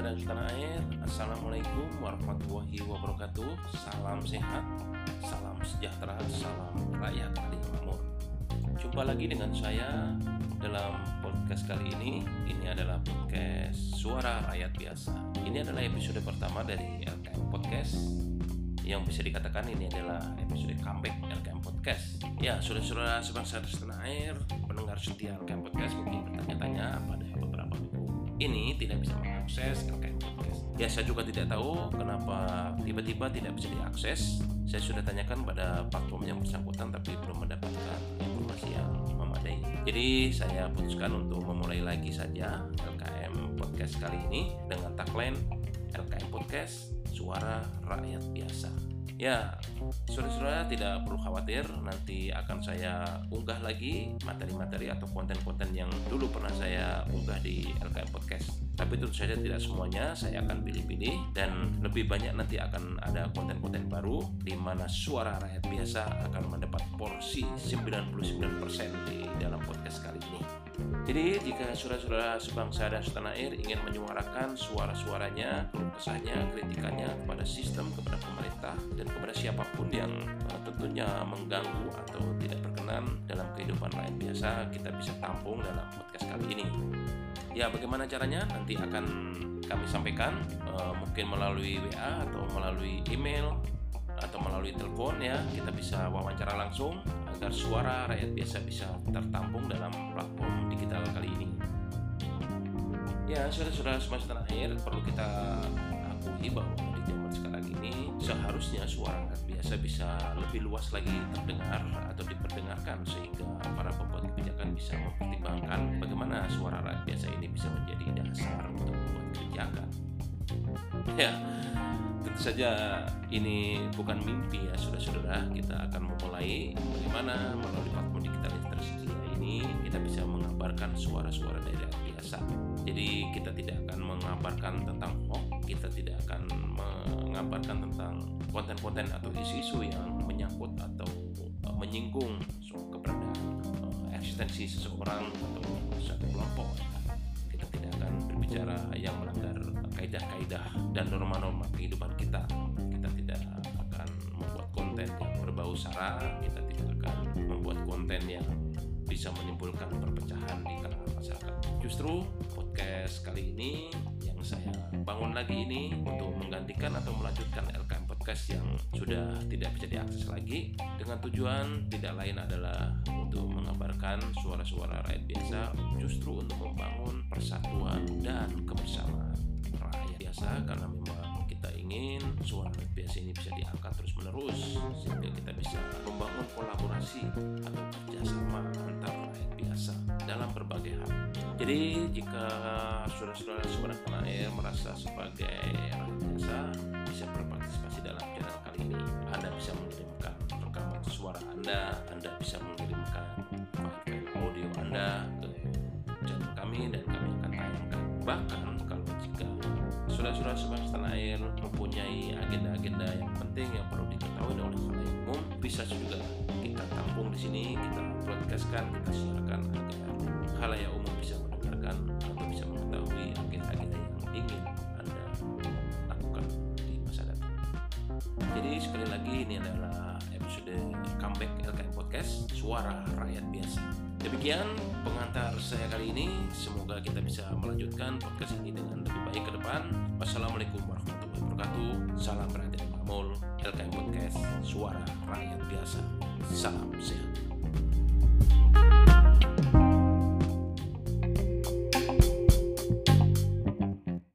dan tanah air. Assalamualaikum warahmatullahi wabarakatuh. Salam sehat, salam sejahtera, salam rakyat paling makmur. Jumpa lagi dengan saya dalam podcast kali ini. Ini adalah podcast Suara Rakyat Biasa. Ini adalah episode pertama dari LKM Podcast. Yang bisa dikatakan ini adalah episode comeback LKM Podcast. Ya, saudara-saudara sebangsa dan setanah air, pendengar setia LKM Podcast mungkin bertanya-tanya pada beberapa minggu ini tidak bisa LKM Podcast. Ya, saya juga tidak tahu kenapa tiba-tiba tidak bisa diakses. Saya sudah tanyakan pada platform yang bersangkutan tapi belum mendapatkan informasi yang memadai. Jadi, saya putuskan untuk memulai lagi saja LKM Podcast kali ini dengan tagline LKM Podcast Suara Rakyat Biasa. Ya, saudara-saudara tidak perlu khawatir, nanti akan saya unggah lagi materi-materi atau konten-konten yang dulu pernah saya unggah di LKM Podcast. Tapi tentu saja tidak semuanya, saya akan pilih-pilih dan lebih banyak nanti akan ada konten-konten baru di mana suara rakyat biasa akan mendapat porsi 99% di dalam podcast kali ini. Jadi jika saudara-saudara sebangsa dan setanah air ingin menyuarakan suara-suaranya, keluh kesahnya, kritikannya kepada sistem, kepada pemerintah, dan kepada siapa pun yang uh, tentunya mengganggu atau tidak berkenan dalam kehidupan rakyat biasa, kita bisa tampung dalam podcast kali ini. Ya, bagaimana caranya? Nanti akan kami sampaikan uh, mungkin melalui WA atau melalui email atau melalui telepon ya kita bisa wawancara langsung agar suara rakyat biasa bisa tertampung dalam platform digital kali ini. Ya, saudara-saudara semesta tanah air perlu kita akui bahwa di zaman sekarang ini seharusnya suara rakyat biasa bisa lebih luas lagi terdengar atau diperdengarkan sehingga para pembuat kebijakan bisa mempertimbangkan bagaimana suara rakyat biasa ini bisa menjadi dasar untuk membuat kebijakan. Ya, tentu saja ini bukan mimpi ya saudara-saudara kita akan memulai bagaimana melalui platform digital yang tersedia ini kita bisa mengabarkan suara-suara dari rakyat biasa jadi kita tidak akan mengabarkan tentang hoax kita tidak akan mengabarkan tentang konten-konten atau isu-isu yang menyangkut atau uh, menyinggung keberadaan uh, eksistensi seseorang atau satu kelompok kita tidak akan berbicara yang melanggar kaidah-kaidah dan norma-norma kehidupan kita. Kita tidak akan membuat konten yang berbau sara, kita tidak akan membuat konten yang bisa menimbulkan perpecahan di kalangan masyarakat. Justru podcast kali ini saya bangun lagi ini untuk menggantikan atau melanjutkan LKM Podcast yang sudah tidak bisa diakses lagi dengan tujuan tidak lain adalah untuk mengabarkan suara-suara rakyat biasa justru untuk membangun persatuan dan kebersamaan rakyat biasa karena memang kita ingin suara rakyat biasa ini bisa diangkat terus menerus sehingga kita bisa membangun kolaborasi atau kerjasama Jadi jika saudara-saudara suara tanah air merasa sebagai rakyat biasa bisa berpartisipasi dalam channel kali ini, Anda bisa mengirimkan rekaman suara Anda, Anda bisa mengirimkan file audio Anda ke channel kami dan kami akan tayangkan. Bahkan kalau jika saudara-saudara sebangsa tanah air mempunyai agenda-agenda yang penting yang perlu diketahui oleh khalayak umum, bisa juga kita tampung di sini, kita broadcastkan, kita siarkan agar khalayak umum bisa atau bisa mengetahui agenda-agenda yang ingin Anda lakukan di masa datang. Jadi sekali lagi ini adalah episode comeback LKM Podcast Suara Rakyat Biasa. Demikian pengantar saya kali ini. Semoga kita bisa melanjutkan podcast ini dengan lebih baik ke depan. Wassalamualaikum warahmatullahi wabarakatuh. Salam makmur. LKM Podcast Suara Rakyat Biasa. Salam sehat.